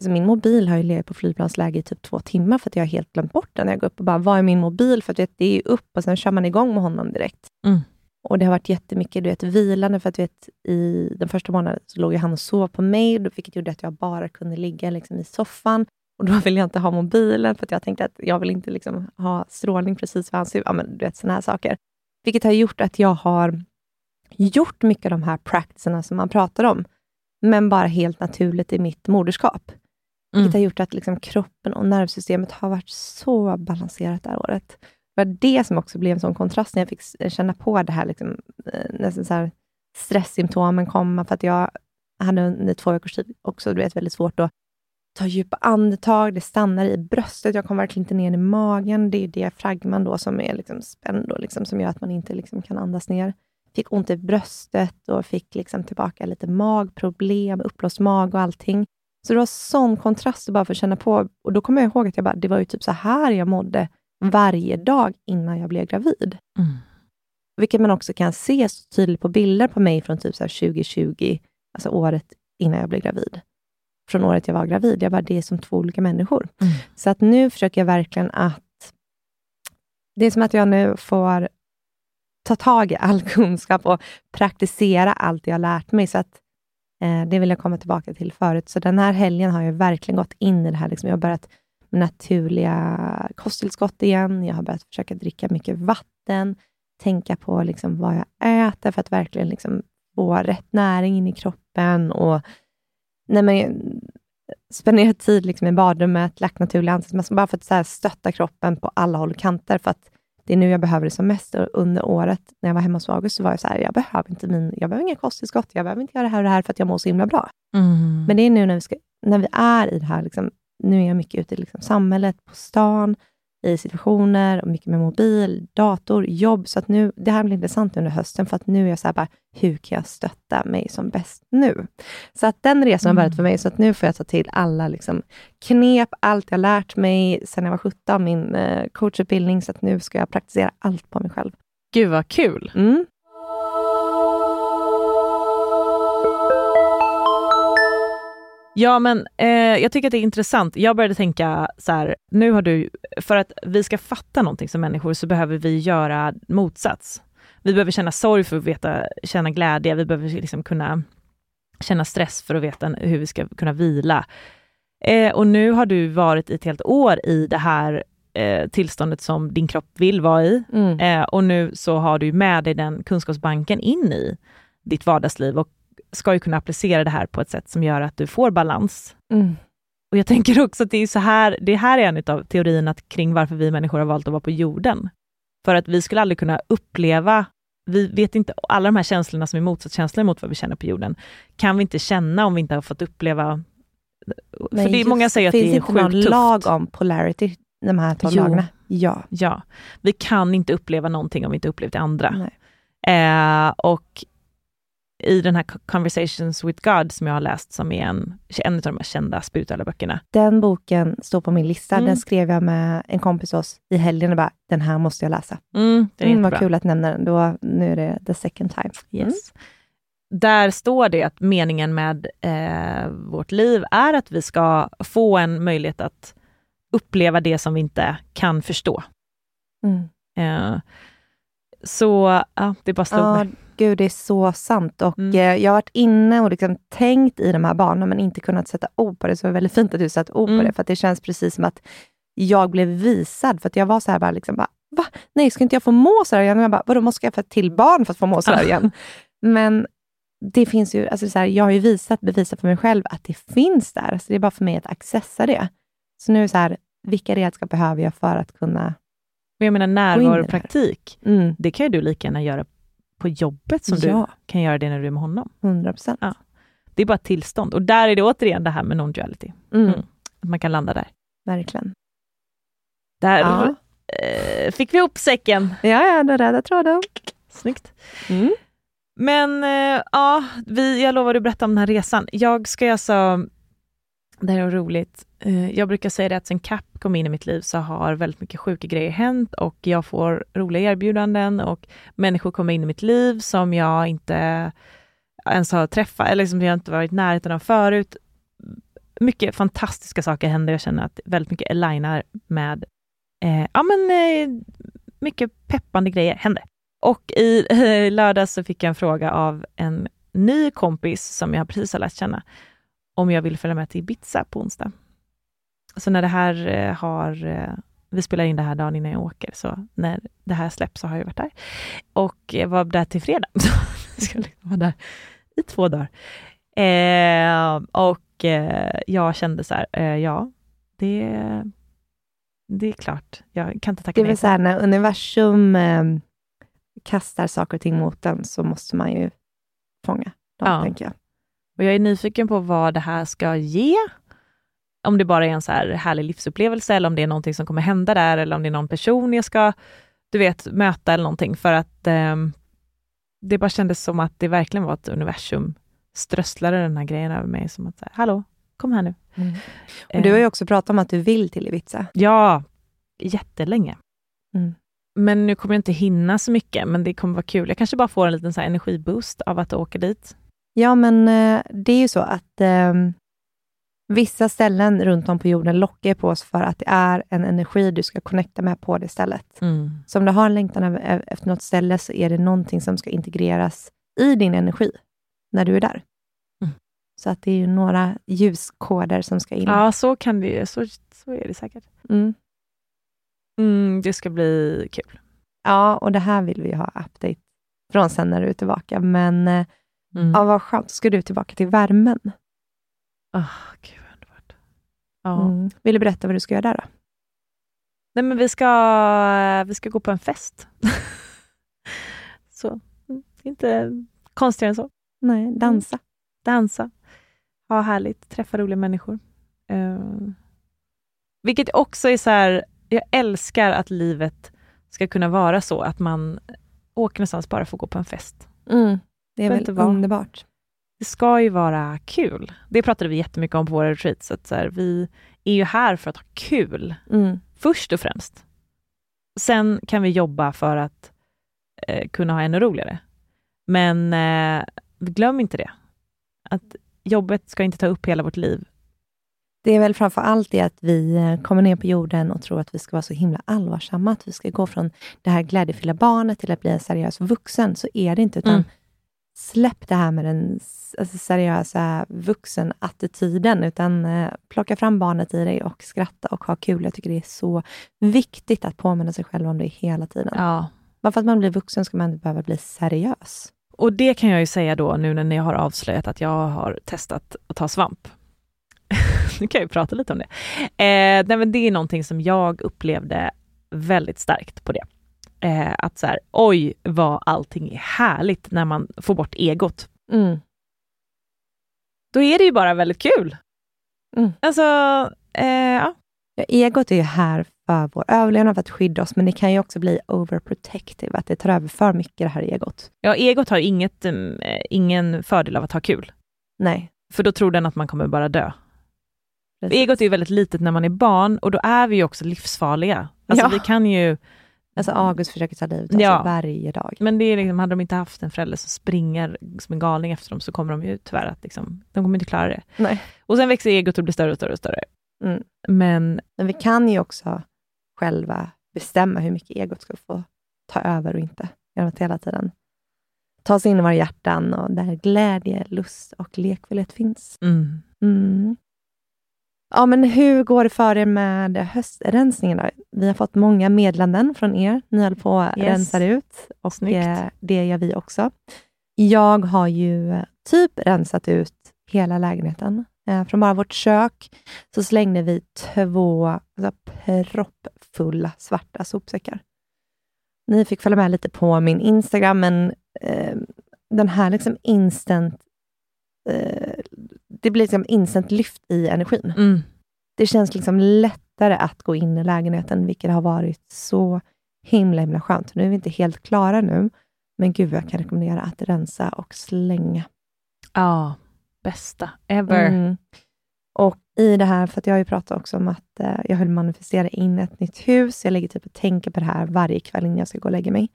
Alltså min mobil har ju legat på flygplansläge i typ två timmar, för att jag har helt glömt bort den. när Jag går upp och bara, vad är min mobil? För att vet, det är ju upp och sen kör man igång med honom direkt. Mm. Och det har varit jättemycket du vet, vilande, för att vet, i den första månaden så låg han och sov på mig, vilket gjorde att jag bara kunde ligga liksom, i soffan. Och då ville jag inte ha mobilen, för att jag tänkte att jag vill inte liksom, ha strålning precis vid hans huvud. Ja, men, du vet, såna här saker. Vilket har gjort att jag har gjort mycket av de här practicerna som man pratar om, men bara helt naturligt i mitt moderskap. Vilket har gjort att liksom kroppen och nervsystemet har varit så balanserat det här året. Det var det som också blev en sån kontrast när jag fick känna på det här, liksom, eh, nästan så här stresssymptomen komma, för att jag hade under två veckors tid också du vet, väldigt svårt att ta djupa andetag, det stannar i bröstet, jag kom verkligen inte ner i magen. Det är diafragman då som är liksom spänd och liksom, som gör att man inte liksom kan andas ner. Fick ont i bröstet och fick liksom tillbaka lite magproblem, uppblåst mag och allting. Så det var sån kontrast att bara få känna på. Och då kommer jag ihåg att jag bara, det var ju typ så här jag mådde varje dag innan jag blev gravid. Mm. Vilket man också kan se så tydligt på bilder på mig från typ så här 2020, alltså året innan jag blev gravid. Från året jag var gravid. Jag bara, det är som två olika människor. Mm. Så att nu försöker jag verkligen att... Det är som att jag nu får ta tag i all kunskap och praktisera allt jag har lärt mig. Så att eh, Det vill jag komma tillbaka till förut. Så den här helgen har jag verkligen gått in i det här. Liksom jag har börjat naturliga kosttillskott igen. Jag har börjat försöka dricka mycket vatten, tänka på liksom vad jag äter för att verkligen liksom få rätt näring in i kroppen. Och nej men, spendera tid liksom i badrummet, lagt naturliga ansiktsmasker, bara för att så stötta kroppen på alla håll och kanter, för att det är nu jag behöver det som mest. Och under året, när jag var hemma hos August, så var jag så här, jag behöver inte min, jag behöver inga kosttillskott, jag behöver inte göra det här och det här, för att jag mår så himla bra. Mm. Men det är nu när vi, ska, när vi är i det här, liksom, nu är jag mycket ute i liksom, samhället, på stan, i situationer, och mycket med mobil, dator, jobb. Så att nu, det här blir intressant under hösten, för att nu är jag så här bara, hur kan jag stötta mig som bäst nu? Så att den resan har varit för mig, så att nu får jag ta till alla liksom, knep, allt jag lärt mig sedan jag var 17, min eh, coachutbildning, så att nu ska jag praktisera allt på mig själv. Gud vad kul. Mm. Ja, men eh, jag tycker att det är intressant. Jag började tänka så här, nu har du, för att vi ska fatta någonting som människor så behöver vi göra motsats. Vi behöver känna sorg för att veta, känna glädje, vi behöver liksom kunna känna stress för att veta hur vi ska kunna vila. Eh, och nu har du varit i ett helt år i det här eh, tillståndet som din kropp vill vara i. Mm. Eh, och nu så har du med dig den kunskapsbanken in i ditt vardagsliv och ska ju kunna applicera det här på ett sätt som gör att du får balans. Mm. Och jag tänker också att det är så här, det här är en av teorierna kring varför vi människor har valt att vara på jorden. För att vi skulle aldrig kunna uppleva, vi vet inte, alla de här känslorna som är motsatskänslor mot vad vi känner på jorden, kan vi inte känna om vi inte har fått uppleva Men för det är, många säger att finns det är inte sjukt någon tufft. lag om polarity, de här tolv lagarna? Ja. Ja, vi kan inte uppleva någonting om vi inte upplevt det andra. Nej. Eh, och i den här Conversations with God som jag har läst, som är en, en av de mest kända spirituella böckerna. Den boken står på min lista. Mm. Den skrev jag med en kompis oss i helgen och bara, den här måste jag läsa. Mm, den är Mm, vad kul att nämna den. Då, nu är det the second time. Yes. Där står det att meningen med eh, vårt liv är att vi ska få en möjlighet att uppleva det som vi inte kan förstå. Mm. Eh, så ja, det bara slog Ja, mig. gud, det är så sant. Och Mm. eh, Jag har varit inne och liksom tänkt i de här banorna, men inte kunnat sätta ord på det. Så det var väldigt fint att du satte ord Mm. på det, för att det känns precis som att jag blev visad. För att jag var så här bara, liksom bara va? Nej, ska inte jag få må så här igen? Och jag bara, vadå, måste jag få ett till barn för att få må så här igen? Men det finns ju, alltså så här, jag har ju visat, bevisat för mig själv att det finns där. Så det är bara för mig att accessa det. Så nu är det så här, vilka redskap behöver jag för att kunna... Och jag menar närvaropraktik, Mm, det kan ju du lika gärna göra på jobbet som Ja. du kan göra det när du är med honom. 100 procent. Ja. Det är bara tillstånd. Och där är det återigen det här med non-duality. Mm, Mm. Att man kan landa där. Verkligen. Där Ja. eh, fick vi ihop säcken. Ja, ja, den röda tråden. Snyggt. Mm. Men eh, ja, vi, jag lovade att berätta om den här resan. Jag ska alltså, det här är roligt, Eh, jag brukar säga det att sen CAP kom in i mitt liv så har väldigt mycket sjuka grejer hänt och jag får roliga erbjudanden och människor kommer in i mitt liv som jag inte ens har träffat eller som jag inte varit i närheten av förut. Mycket fantastiska saker händer. Jag känner att väldigt mycket alignar med eh, ja, men, eh, mycket peppande grejer händer. Och i eh, lördags så fick jag en fråga av en ny kompis som jag precis har lärt känna, om jag vill följa med till Ibiza på onsdag. Så när det här eh, har, eh, vi spelar in det här dagen innan jag åker, så när det här släpps så har jag varit där. Och jag var där till fredag. Så jag liksom vara där i två dagar. Eh, och eh, jag kände så här, eh, ja, det, det är klart. Jag kan inte tacka Det är nej. väl så här, när universum eh, kastar saker och ting mot den, så måste man ju fånga dem, Ja. tänker jag. Och jag är nyfiken på vad det här ska ge. Om det bara är en så här härlig livsupplevelse, eller om det är någonting som kommer hända där, eller om det är någon person jag ska, du vet, möta eller någonting. För att ehm, det bara kändes som att det verkligen var ett universum strösslade den här grejen över mig, som att säga, hallå, kom här nu. Och du har ju Eh, också pratat om att du vill till Ibiza. Ja, jättelänge. Mm. Men nu kommer jag inte hinna så mycket, men det kommer vara kul. Jag kanske bara får en liten så energiboost av att åka dit. Ja, men eh, det är ju så att eh, vissa ställen runt om på jorden lockar på oss för att det är en energi du ska connecta med på det stället. Så om du har en längtan efter något ställe, så är det någonting som ska integreras i din energi när du är där. Mm. Så att det är ju några ljuskoder som ska in. Ja, så kan det så, så är det säkert. Mm. Mm, det ska bli kul. Ja, och det här vill vi ha update från sen när du är tillbaka. Men eh, Mm. ja, vad skönt, ska du tillbaka till värmen. Oh, gud vad underbart. Ja. Mm. Vill du berätta vad du ska göra där då? Nej, men vi ska, vi ska gå på en fest. så, mm, inte konstigare än så. Nej, dansa. Dansa, ha härligt, träffa roliga människor. Eh, vilket också är så här, jag älskar att livet ska kunna vara så att man åker någonstans bara för att gå på en fest. Mm. Det är väl underbart. Det ska ju vara kul. Det pratade vi jättemycket om på våra retreats. Så att så här, vi är ju här för att ha kul, Mm. först och främst. Sen kan vi jobba för att eh, kunna ha ännu roligare. Men eh, glöm inte det. Att jobbet ska inte ta upp hela vårt liv. Det är väl framför allt det att vi eh, kommer ner på jorden och tror att vi ska vara så himla allvarsamma, att vi ska gå från det här glädjefyllda barnet till att bli en seriös vuxen. Så är det inte, utan Mm. Släpp det här med den alltså, seriösa vuxenattityden, utan eh, plocka fram barnet i dig och skratta och ha kul. Jag tycker det är så viktigt att påminna sig själv om det hela tiden. Ja. Bara för att man blir vuxen ska man inte behöva bli seriös. Och det kan jag ju säga då nu när ni har avslöjat att jag har testat att ta svamp. nu kan jag ju prata lite om det. Eh, nej men det är någonting som jag upplevde väldigt starkt på det. Eh, att så här, oj vad allting är härligt när man får bort egot. Mm. Då är det ju bara väldigt kul. Mm. Alltså, eh, ja. Ja, egot är ju här för vår överlevnad, för att skydda oss, men det kan ju också bli overprotective, att det tar över för mycket det här egot. Ja, egot har inget, um, ingen fördel av att ha kul. Nej. För då tror den att man kommer bara dö. Precis. Egot är ju väldigt litet när man är barn och då är vi ju också livsfarliga. Alltså Ja. vi kan ju, Alltså August försöker ta livet av Ja. sig varje dag. men det är liksom, hade de inte haft en förälder som springer som en galning efter dem så kommer de ju tyvärr att liksom, de kommer inte klara det. Nej. Och sen växer egot och blir större och större och större. Mm. Men Men vi kan ju också själva bestämma hur mycket egot ska få ta över och inte. Genom att hela tiden ta sig in i våra hjärtan och där glädje, lust och lekfullhet finns. mm, Mm. Ja, men hur går det för er med höstrensningen? Då? Vi har fått många meddelanden från er. Ni håller på att Yes. rensa ut och Snyggt. eh, det gör vi också. Jag har ju typ rensat ut hela lägenheten. Eh, Från bara vårt kök så slängde vi två alltså, proppfulla svarta sopsäckar. Ni fick följa med lite på min Instagram, men eh, den här liksom instant eh, det blir liksom instant lyft i energin. mm, Det känns liksom lättare att gå in i lägenheten, vilket har varit så himla, himla skönt. Nu är vi inte helt klara nu, men gud, jag kan rekommendera att rensa och slänga. ja, bästa ever. Mm. Och i det här, för att jag har ju pratat också om att eh, jag vill manifestera in ett nytt hus. Jag lägger typ och tänker på det här varje kväll innan jag ska gå och lägga mig.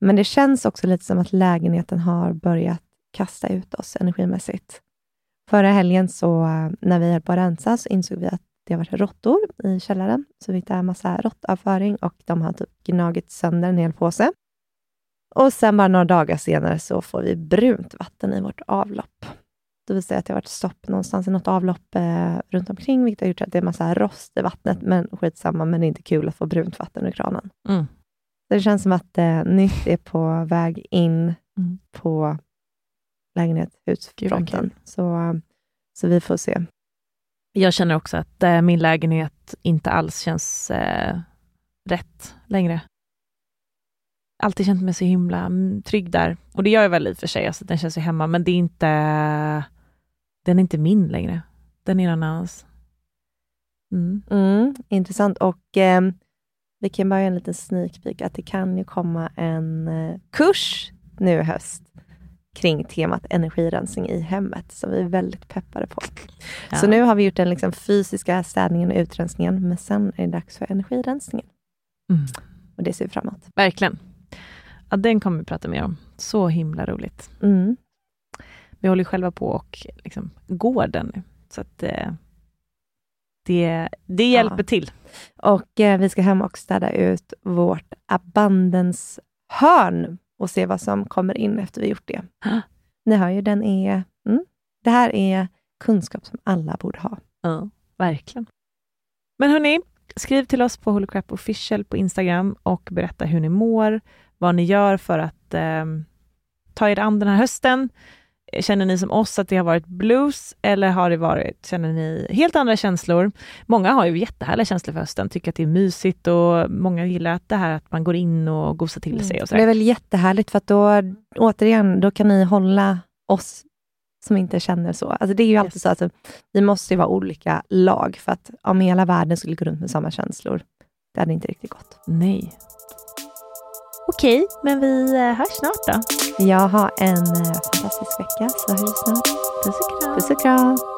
Men det känns också lite som att lägenheten har börjat kasta ut oss energimässigt. Förra helgen så när vi höll på att rensa så insåg vi att det har varit råttor i källaren. Så vi hittade en massa råttavföring och de har typ gnagit sönder en hel påse. Och sen bara några dagar senare så får vi brunt vatten i vårt avlopp. Det vill säga att det har varit stopp någonstans i något avlopp eh, runt omkring, vilket har gjort att det är massa rost i vattnet. Men skitsamma, men det är inte kul att få brunt vatten ur kranen. Mm. Det känns som att eh, nytt är på väg in Mm. på lägenhet, husfronten. Så, så vi får se. Jag känner också att eh, min lägenhet inte alls känns eh, rätt längre. Alltid känt mig så himla mm, trygg där. Och det gör jag väl i och för sig, alltså, den känns ju hemma, men det är inte, den är inte min längre. Den är någon annans. Mm. Mm, intressant. Och eh, vi kan bara göra en liten sneak peek att det kan ju komma en eh, kurs nu i höst kring temat energirensning i hemmet, som vi är väldigt peppade på. Ja. Så nu har vi gjort den liksom fysiska städningen och utrensningen, men sen är det dags för energirensningen. Mm. Och det ser vi fram emot. Verkligen. Ja, den kommer vi prata mer om. Så himla roligt. Mm. Vi håller själva på och liksom går den nu. Så att eh, det, det hjälper till. Och eh, vi ska hem och städa ut vårt abundance-hörn och se vad som kommer in efter vi gjort det. Ah. Ni hör ju, den är... Mm, det här är kunskap som alla borde ha. Ja, verkligen. Men hörni, skriv till oss på Holocrap official på Instagram och berätta hur ni mår, vad ni gör för att eh, ta er an den här hösten. Känner ni som oss att det har varit blues eller har det varit, känner ni helt andra känslor? Många har ju jättehärliga känslor för hösten, tycker att det är mysigt och många gillar att det här att man går in och gosar till sig och Det är väl jättehärligt, för att då, återigen, då kan ni hålla oss som inte känner så. Alltså det är ju alltid Yes. så att vi måste ju vara olika lag, för att om hela världen skulle gå runt med samma känslor, det hade inte riktigt gått. Nej. Okej, men vi eh, hörs snart då. Jag har en eh, fantastisk vecka, så hörs vi snart. Puss och kram. Puss och kram!